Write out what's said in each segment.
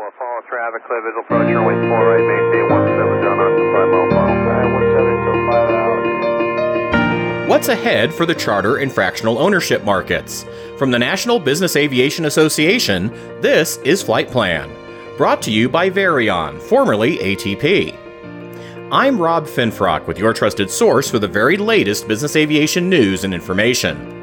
4, follow traffic, approach, runway 4 right, maintain 17, John Austin, 5 mile final. What's ahead for the charter and fractional ownership markets? From the National Business Aviation Association, this is Flight Plan, brought to you by Veryon, formerly ATP. I'm Rob Finfrock with your trusted source for the very latest business aviation news and information.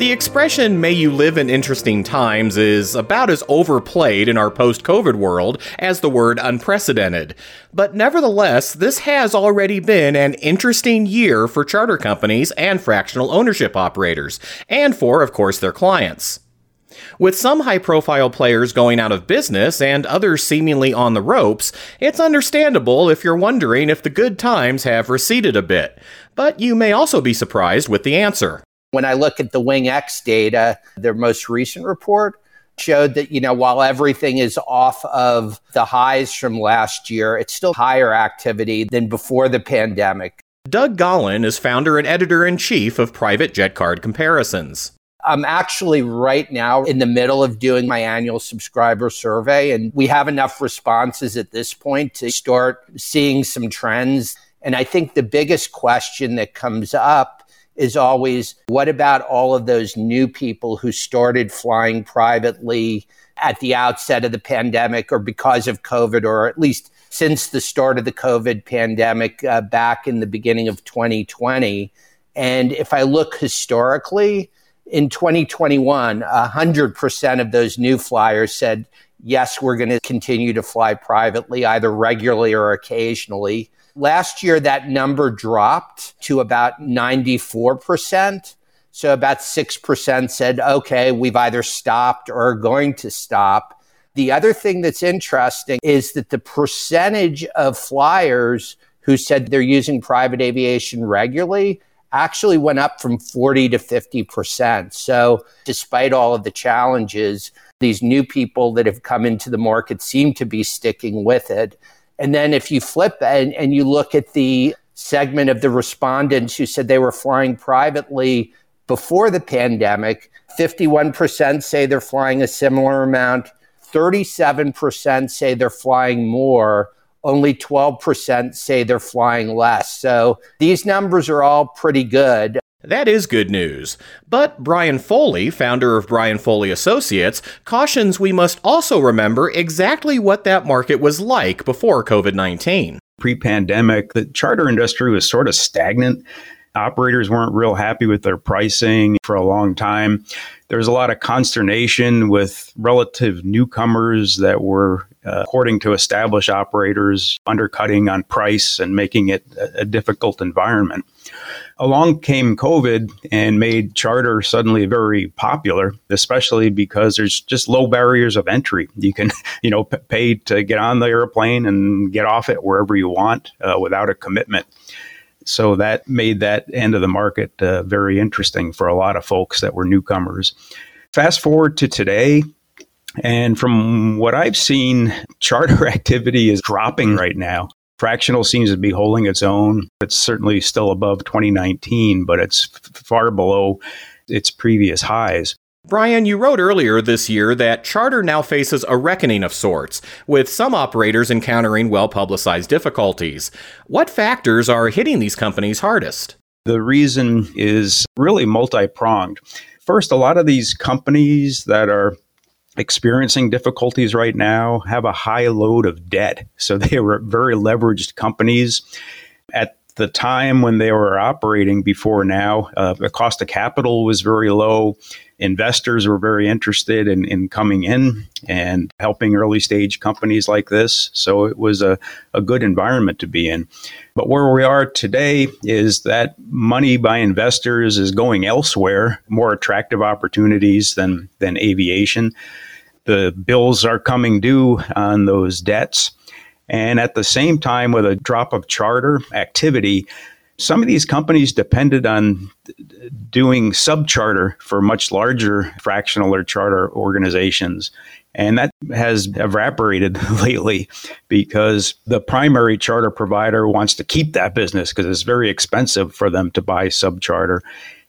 The expression, may you live in interesting times, is about as overplayed in our post COVID world as the word unprecedented. But nevertheless, this has already been an interesting year for charter companies and fractional ownership operators, and for, of course, their clients. With some high profile players going out of business and others seemingly on the ropes, it's understandable if you're wondering if the good times have receded a bit. But you may also be surprised with the answer. When I look at the WingX data, their most recent report showed that, you know, while everything is off of the highs from last year, it's still higher activity than before the pandemic. Doug Gollan is founder and editor in chief of Private Jet Card Comparisons. I'm actually right now in the middle of doing my annual subscriber survey, and we have enough responses at this point to start seeing some trends. And I think the biggest question that comes up is always what about all of those new people who started flying privately at the outset of the pandemic or because of COVID, or at least since the start of the COVID pandemic uh, back in the beginning of 2020? And if I look historically, in 2021, 100% of those new flyers said, yes, we're going to continue to fly privately, either regularly or occasionally. Last year, that number dropped to about 94%. So about 6% said, okay, we've either stopped or are going to stop. The other thing that's interesting is that the percentage of flyers who said they're using private aviation regularly actually went up from 40 to 50%. So despite all of the challenges, these new people that have come into the market seem to be sticking with it. And then if you flip and, and you look at the segment of the respondents who said they were flying privately before the pandemic, 51% say they're flying a similar amount, 37% say they're flying more, only 12% say they're flying less. So these numbers are all pretty good. That is good news. But Brian Foley, founder of Brian Foley Associates, cautions we must also remember exactly what that market was like before COVID 19. Pre pandemic, the charter industry was sort of stagnant. Operators weren't real happy with their pricing for a long time. There was a lot of consternation with relative newcomers that were, uh, according to established operators, undercutting on price and making it a, a difficult environment along came COVID and made charter suddenly very popular, especially because there's just low barriers of entry. You can, you know, p- pay to get on the airplane and get off it wherever you want uh, without a commitment. So that made that end of the market uh, very interesting for a lot of folks that were newcomers. Fast forward to today, and from what I've seen, charter activity is dropping right now. Fractional seems to be holding its own. It's certainly still above 2019, but it's far below its previous highs. Brian, you wrote earlier this year that charter now faces a reckoning of sorts, with some operators encountering well publicized difficulties. What factors are hitting these companies hardest? The reason is really multi pronged. First, a lot of these companies that are experiencing difficulties right now have a high load of debt. So they were very leveraged companies. At the time when they were operating before now, uh, the cost of capital was very low. Investors were very interested in, in coming in and helping early stage companies like this. So it was a, a good environment to be in. But where we are today is that money by investors is going elsewhere, more attractive opportunities than, than aviation. The bills are coming due on those debts. And at the same time, with a drop of charter activity, some of these companies depended on doing subcharter for much larger fractional or charter organizations. And that has evaporated lately because the primary charter provider wants to keep that business because it's very expensive for them to buy subcharter.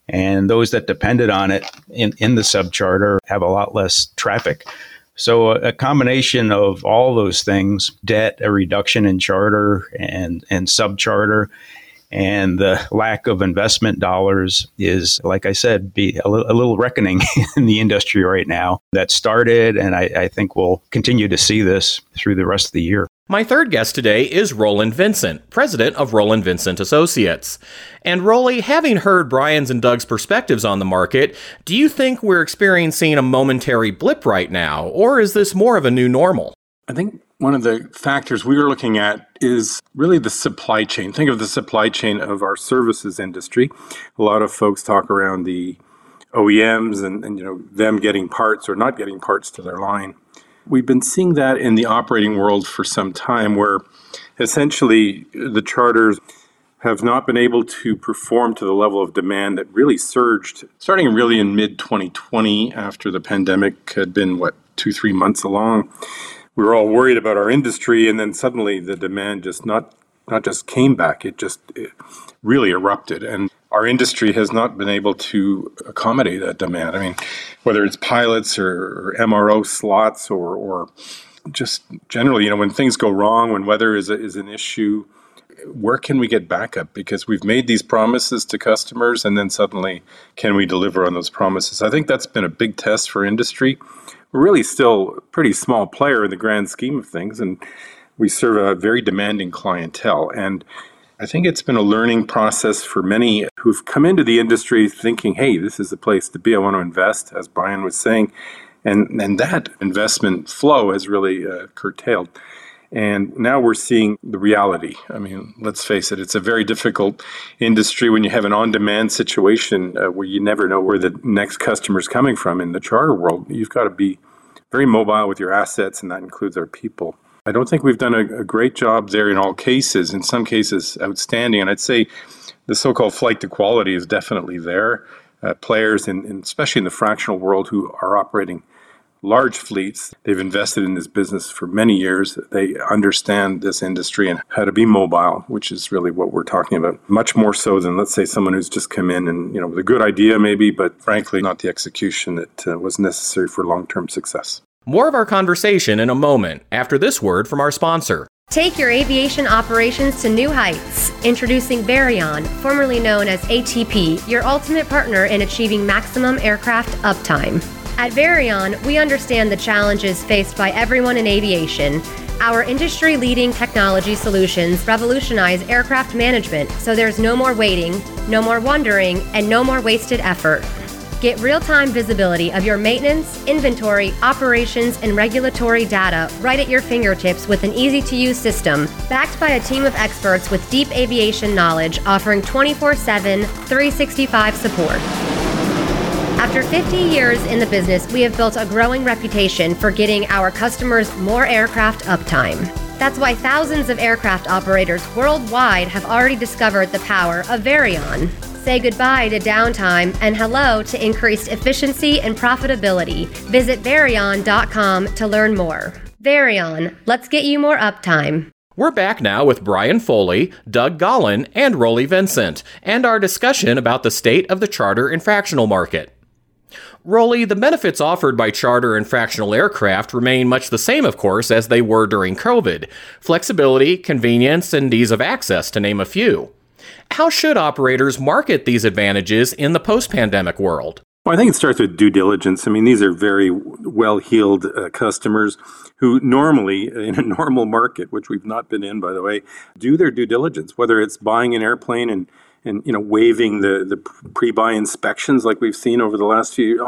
And those that depended on it in, in the subcharter have a lot less traffic. So, a, combination of all those things debt, a reduction in charter and, and sub charter, and the lack of investment dollars is, like I said, be a little reckoning in the industry right now that started, and I, I think we'll continue to see this through the rest of the year. My third guest today is Roland Vincent, president of Roland Vincent Associates. And Rolly, having heard Brian's and Doug's perspectives on the market, do you think we're experiencing a momentary blip right now, or is this more of a new normal? I think one of the factors we are looking at is really the supply chain. Think of the supply chain of our services industry. A lot of folks talk around the OEMs and, and you know them getting parts or not getting parts to their line. We've been seeing that in the operating world for some time where essentially the charters have not been able to perform to the level of demand that really surged starting really in mid 2020 after the pandemic had been what two three months along. We were all worried about our industry, and then suddenly the demand just not not just came back; it just it really erupted, and our industry has not been able to accommodate that demand. I mean, whether it's pilots or, or MRO slots or or just generally, you know, when things go wrong, when weather is a, is an issue, where can we get backup? Because we've made these promises to customers, and then suddenly, can we deliver on those promises? I think that's been a big test for industry we're really still a pretty small player in the grand scheme of things, and we serve a very demanding clientele. And I think it's been a learning process for many who've come into the industry thinking, hey, this is the place to be. I want to invest, as Brian was saying. And, and that investment flow has really uh, curtailed. And now we're seeing the reality. I mean, let's face it, it's a very difficult industry when you have an on demand situation uh, where you never know where the next customer is coming from in the charter world. You've got to be very mobile with your assets, and that includes our people. I don't think we've done a, a great job there in all cases. In some cases, outstanding. And I'd say the so called flight to quality is definitely there. Uh, players, in, in, especially in the fractional world, who are operating large fleets. They've invested in this business for many years. They understand this industry and how to be mobile, which is really what we're talking about. Much more so than, let's say, someone who's just come in and, you know, with a good idea maybe, but frankly, not the execution that uh, was necessary for long term success. More of our conversation in a moment after this word from our sponsor. Take your aviation operations to new heights. Introducing Veryon, formerly known as ATP, your ultimate partner in achieving maximum aircraft uptime. At Veryon, we understand the challenges faced by everyone in aviation. Our industry leading technology solutions revolutionize aircraft management so there's no more waiting, no more wondering, and no more wasted effort. Get real time visibility of your maintenance, inventory, operations, and regulatory data right at your fingertips with an easy to use system, backed by a team of experts with deep aviation knowledge offering 24 7, 365 support. After 50 years in the business, we have built a growing reputation for getting our customers more aircraft uptime. That's why thousands of aircraft operators worldwide have already discovered the power of Veryon. Say goodbye to downtime and hello to increased efficiency and profitability. Visit Veryon.com to learn more. Veryon, let's get you more uptime. We're back now with Brian Foley, Doug Gollan, and Rolly Vincent, and our discussion about the state of the charter and fractional market. Rolly, the benefits offered by charter and fractional aircraft remain much the same, of course, as they were during COVID flexibility, convenience, and ease of access, to name a few. How should operators market these advantages in the post pandemic world? Well, I think it starts with due diligence. I mean, these are very well heeled uh, customers who normally, in a normal market, which we've not been in, by the way, do their due diligence, whether it's buying an airplane and and you know waiving the the pre-buy inspections like we've seen over the last few years.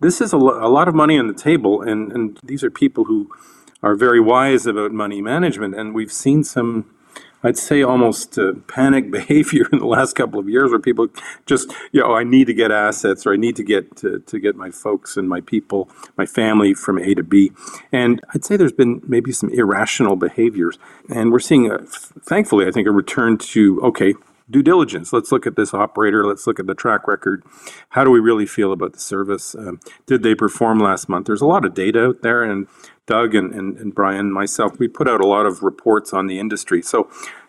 This is a, lo- a lot of money on the table, and and these are people who are very wise about money management, and we've seen some. I'd say almost uh, panic behavior in the last couple of years where people just, you know, I need to get assets or I need to get to, to get my folks and my people, my family from A to B. And I'd say there's been maybe some irrational behaviors. And we're seeing, a, thankfully, I think, a return to, okay, due diligence. Let's look at this operator. Let's look at the track record. How do we really feel about the service? Um, did they perform last month? There's a lot of data out there, and Doug and, and, and Brian, myself, we put out a lot of reports on the industry. So,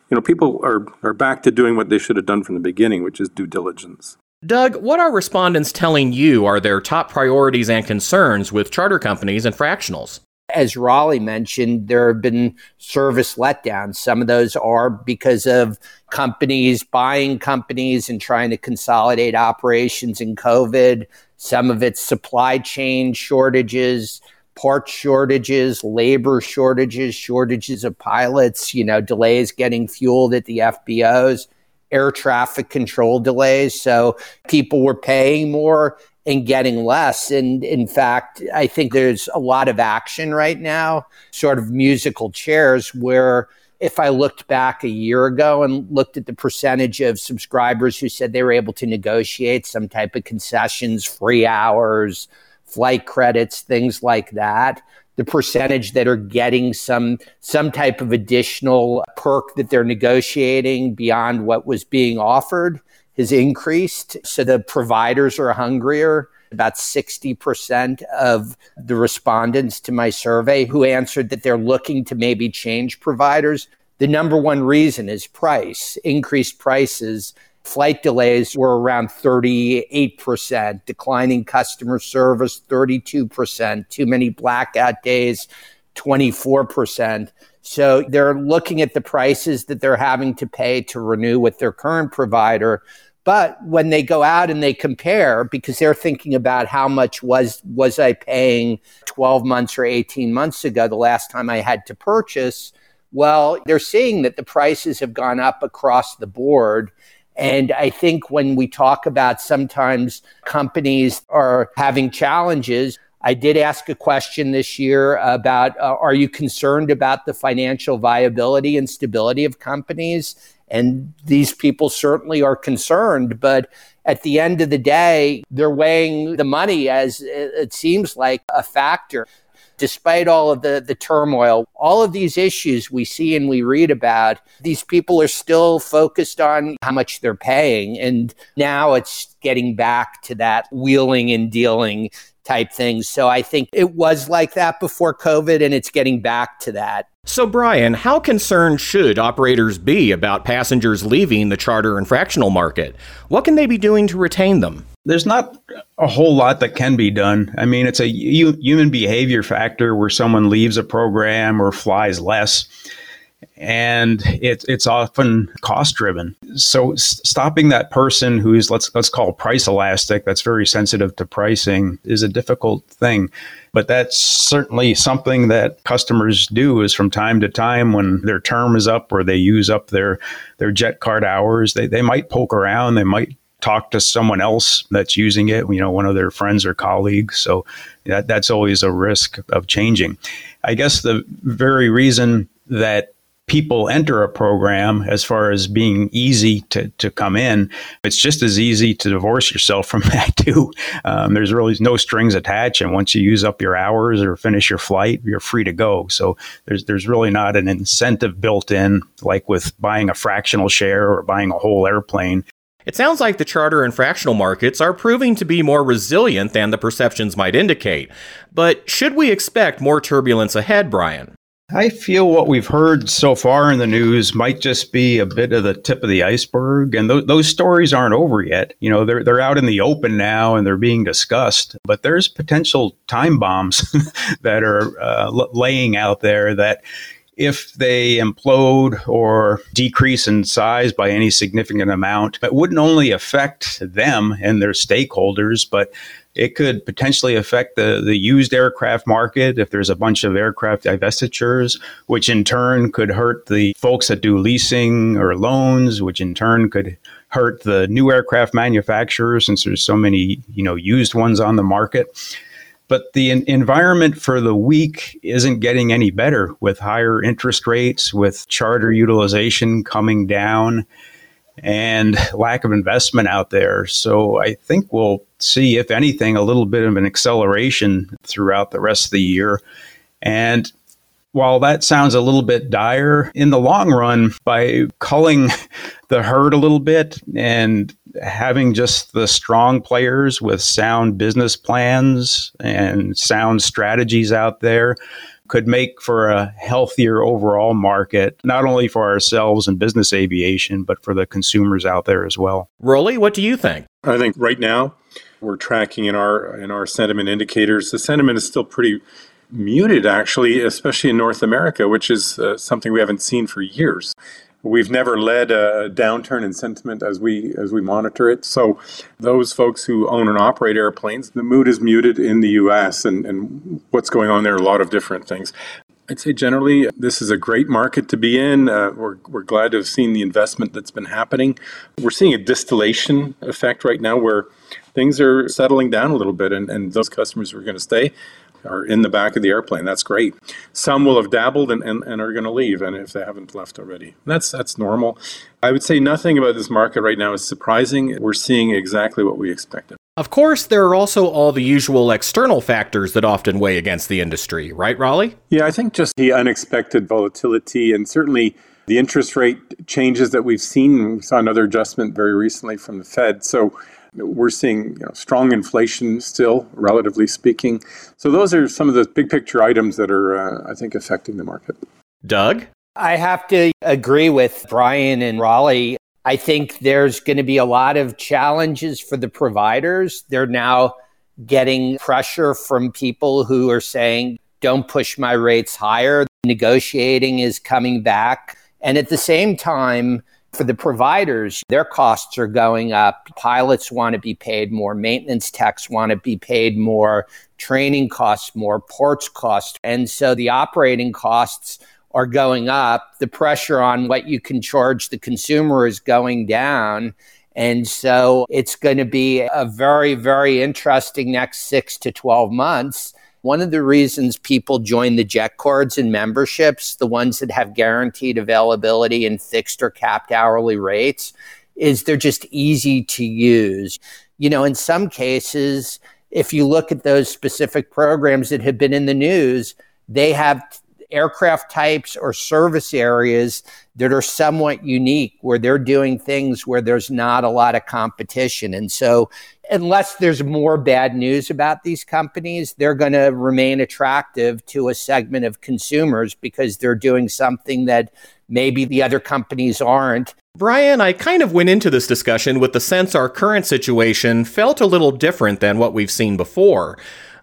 you know, people are, are back to doing what they should have done from the beginning, which is due diligence. Doug, what are respondents telling you are their top priorities and concerns with charter companies and fractionals? As Rolly mentioned, there have been service letdowns. Some of those are because of companies buying companies and trying to consolidate operations in COVID. Some of it's supply chain shortages, part shortages, labor shortages, shortages of pilots, you know, delays getting fueled at the FBOs, air traffic control delays. So people were paying more and getting less. And in fact, I think there's a lot of action right now, sort of musical chairs, where if I looked back a year ago and looked at the percentage of subscribers who said they were able to negotiate some type of concessions, free hours, flight credits, things like that, the percentage that are getting some some type of additional perk that they're negotiating beyond what was being offered has increased. So the providers are hungrier. About 60% of the respondents to my survey who answered that they're looking to maybe change providers. The number one reason is price, increased prices. Flight delays were around 38%, declining customer service 32%, too many blackout days 24%. So they're looking at the prices that they're having to pay to renew with their current provider but when they go out and they compare, because they're thinking about how much was was I paying 12 months or 18 months ago, the last time I had to purchase, well, they're seeing that the prices have gone up across the board. And I think when we talk about sometimes companies are having challenges, I did ask a question this year about uh, are you concerned about the financial viability and stability of companies? And these people certainly are concerned, but at the end of the day, they're weighing the money as it seems like a factor. Despite all of the, the turmoil, all of these issues we see and we read about, these people are still focused on how much they're paying. And now it's getting back to that wheeling and dealing type things. So I think it was like that before COVID and it's getting back to that. So, Brian, how concerned should operators be about passengers leaving the charter and fractional market? What can they be doing to retain them? There's not a whole lot that can be done. I mean, it's a human behavior factor where someone leaves a program or flies less and it, it's often cost driven. So stopping that person who's let's let's call price elastic, that's very sensitive to pricing, is a difficult thing. But that's certainly something that customers do is from time to time when their term is up or they use up their their jet card hours, they, they might poke around, they might talk to someone else that's using it, you know, one of their friends or colleagues. So that, that's always a risk of changing. I guess the very reason that people enter a program as far as being easy to, to come in. It's just as easy to divorce yourself from that too. Um, there's really no strings attached, and once you use up your hours or finish your flight, you're free to go. So there's there's really not an incentive built in like with buying a fractional share or buying a whole airplane. It sounds like the charter and fractional markets are proving to be more resilient than the perceptions might indicate. But should we expect more turbulence ahead, Brian? I feel what we've heard so far in the news might just be a bit of the tip of the iceberg, and th- those stories aren't over yet. You know, they're they're out in the open now and they're being discussed. But there's potential time bombs that are uh, laying out there that. If they implode or decrease in size by any significant amount, it wouldn't only affect them and their stakeholders, but it could potentially affect the, the used aircraft market if there's a bunch of aircraft divestitures, which in turn could hurt the folks that do leasing or loans, which in turn could hurt the new aircraft manufacturers since there's so many, you know, used ones on the market. But the environment for the weak isn't getting any better with higher interest rates, with charter utilization coming down and lack of investment out there. So I think we'll see, if anything, a little bit of an acceleration throughout the rest of the year. And while that sounds a little bit dire, in the long run, by culling the herd a little bit and having just the strong players with sound business plans and sound strategies out there, could make for a healthier overall market, not only for ourselves and business aviation, but for the consumers out there as well. Rolly, what do you think? I think right now we're tracking in our in our sentiment indicators. The sentiment is still pretty muted, actually, especially in North America, which is uh, something we haven't seen for years. We've never led a downturn in sentiment as we as we monitor it. So those folks who own and operate airplanes, the mood is muted in the US and, and what's going on there a lot of different things. I'd say generally, this is a great market to be in. Uh, we're, we're glad to have seen the investment that's been happening. We're seeing a distillation effect right now where things are settling down a little bit, and, and those customers are going to stay are in the back of the airplane. That's great. Some will have dabbled and, and, and are going to leave, and if they haven't left already, that's that's normal. I would say nothing about this market right now is surprising. We're seeing exactly what we expected. Of course, there are also all the usual external factors that often weigh against the industry, right, Rolly? Yeah, I think just the unexpected volatility and certainly the interest rate changes that we've seen. We saw another adjustment very recently from the Fed. So we're seeing you know, strong inflation still, relatively speaking. So those are some of the big picture items that are, uh, I think, affecting the market. Doug? I have to agree with Brian and Rolly. I think there's going to be a lot of challenges for the providers. They're now getting pressure from people who are saying, don't push my rates higher. Negotiating is coming back. And at the same time, for the providers, their costs are going up. Pilots want to be paid more, maintenance techs want to be paid more, training costs more, ports cost. And so the operating costs are going up, the pressure on what you can charge the consumer is going down. And so it's going to be a very, very interesting next six to 12 months. One of the reasons people join the jet cards and memberships, the ones that have guaranteed availability and fixed or capped hourly rates, is they're just easy to use. You know, in some cases, if you look at those specific programs that have been in the news, they have aircraft types or service areas that are somewhat unique where they're doing things where there's not a lot of competition. And so, unless there's more bad news about these companies, they're going to remain attractive to a segment of consumers because they're doing something that maybe the other companies aren't. Brian, I kind of went into this discussion with the sense our current situation felt a little different than what we've seen before.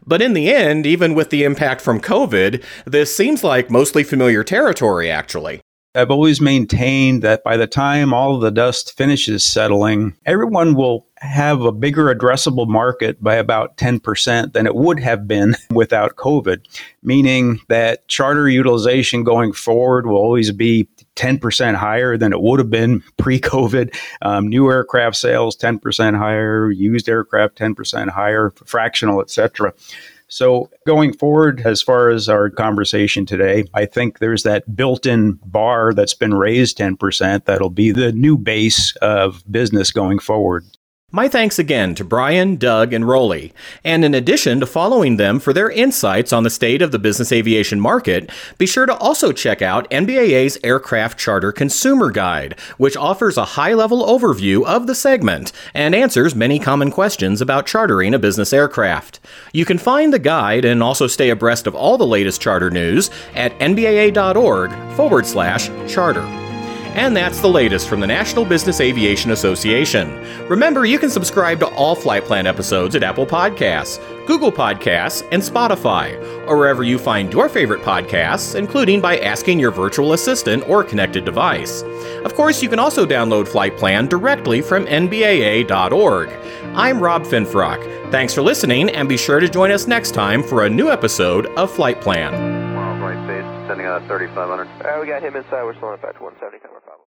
But in the end, even with the impact from COVID, this seems like mostly familiar territory, actually. I've always maintained that by the time all the dust finishes settling, everyone will have a bigger addressable market by about 10% than it would have been without COVID, meaning that charter utilization going forward will always be 10% higher than it would have been pre COVID. Um, new aircraft sales 10% higher, used aircraft 10% higher, fractional, etc. So, going forward, as far as our conversation today, I think there's that built in bar that's been raised 10%. That'll be the new base of business going forward. My thanks again to Brian, Doug, and Rolly. And in addition to following them for their insights on the state of the business aviation market, be sure to also check out NBAA's Aircraft Charter Consumer Guide, which offers a high level overview of the segment and answers many common questions about chartering a business aircraft. You can find the guide and also stay abreast of all the latest charter news at nbaa.org forward slash charter. And that's the latest from the National Business Aviation Association. Remember, you can subscribe to all Flight Plan episodes at Apple Podcasts, Google Podcasts, and Spotify, or wherever you find your favorite podcasts, including by asking your virtual assistant or connected device. Of course, you can also download Flight Plan directly from NBAA.org. I'm Rob Finfrock. Thanks for listening, and be sure to join us next time for a new episode of Flight Plan. Sending out 3500. All uh, right, we got him inside. We're slowing it back to 170.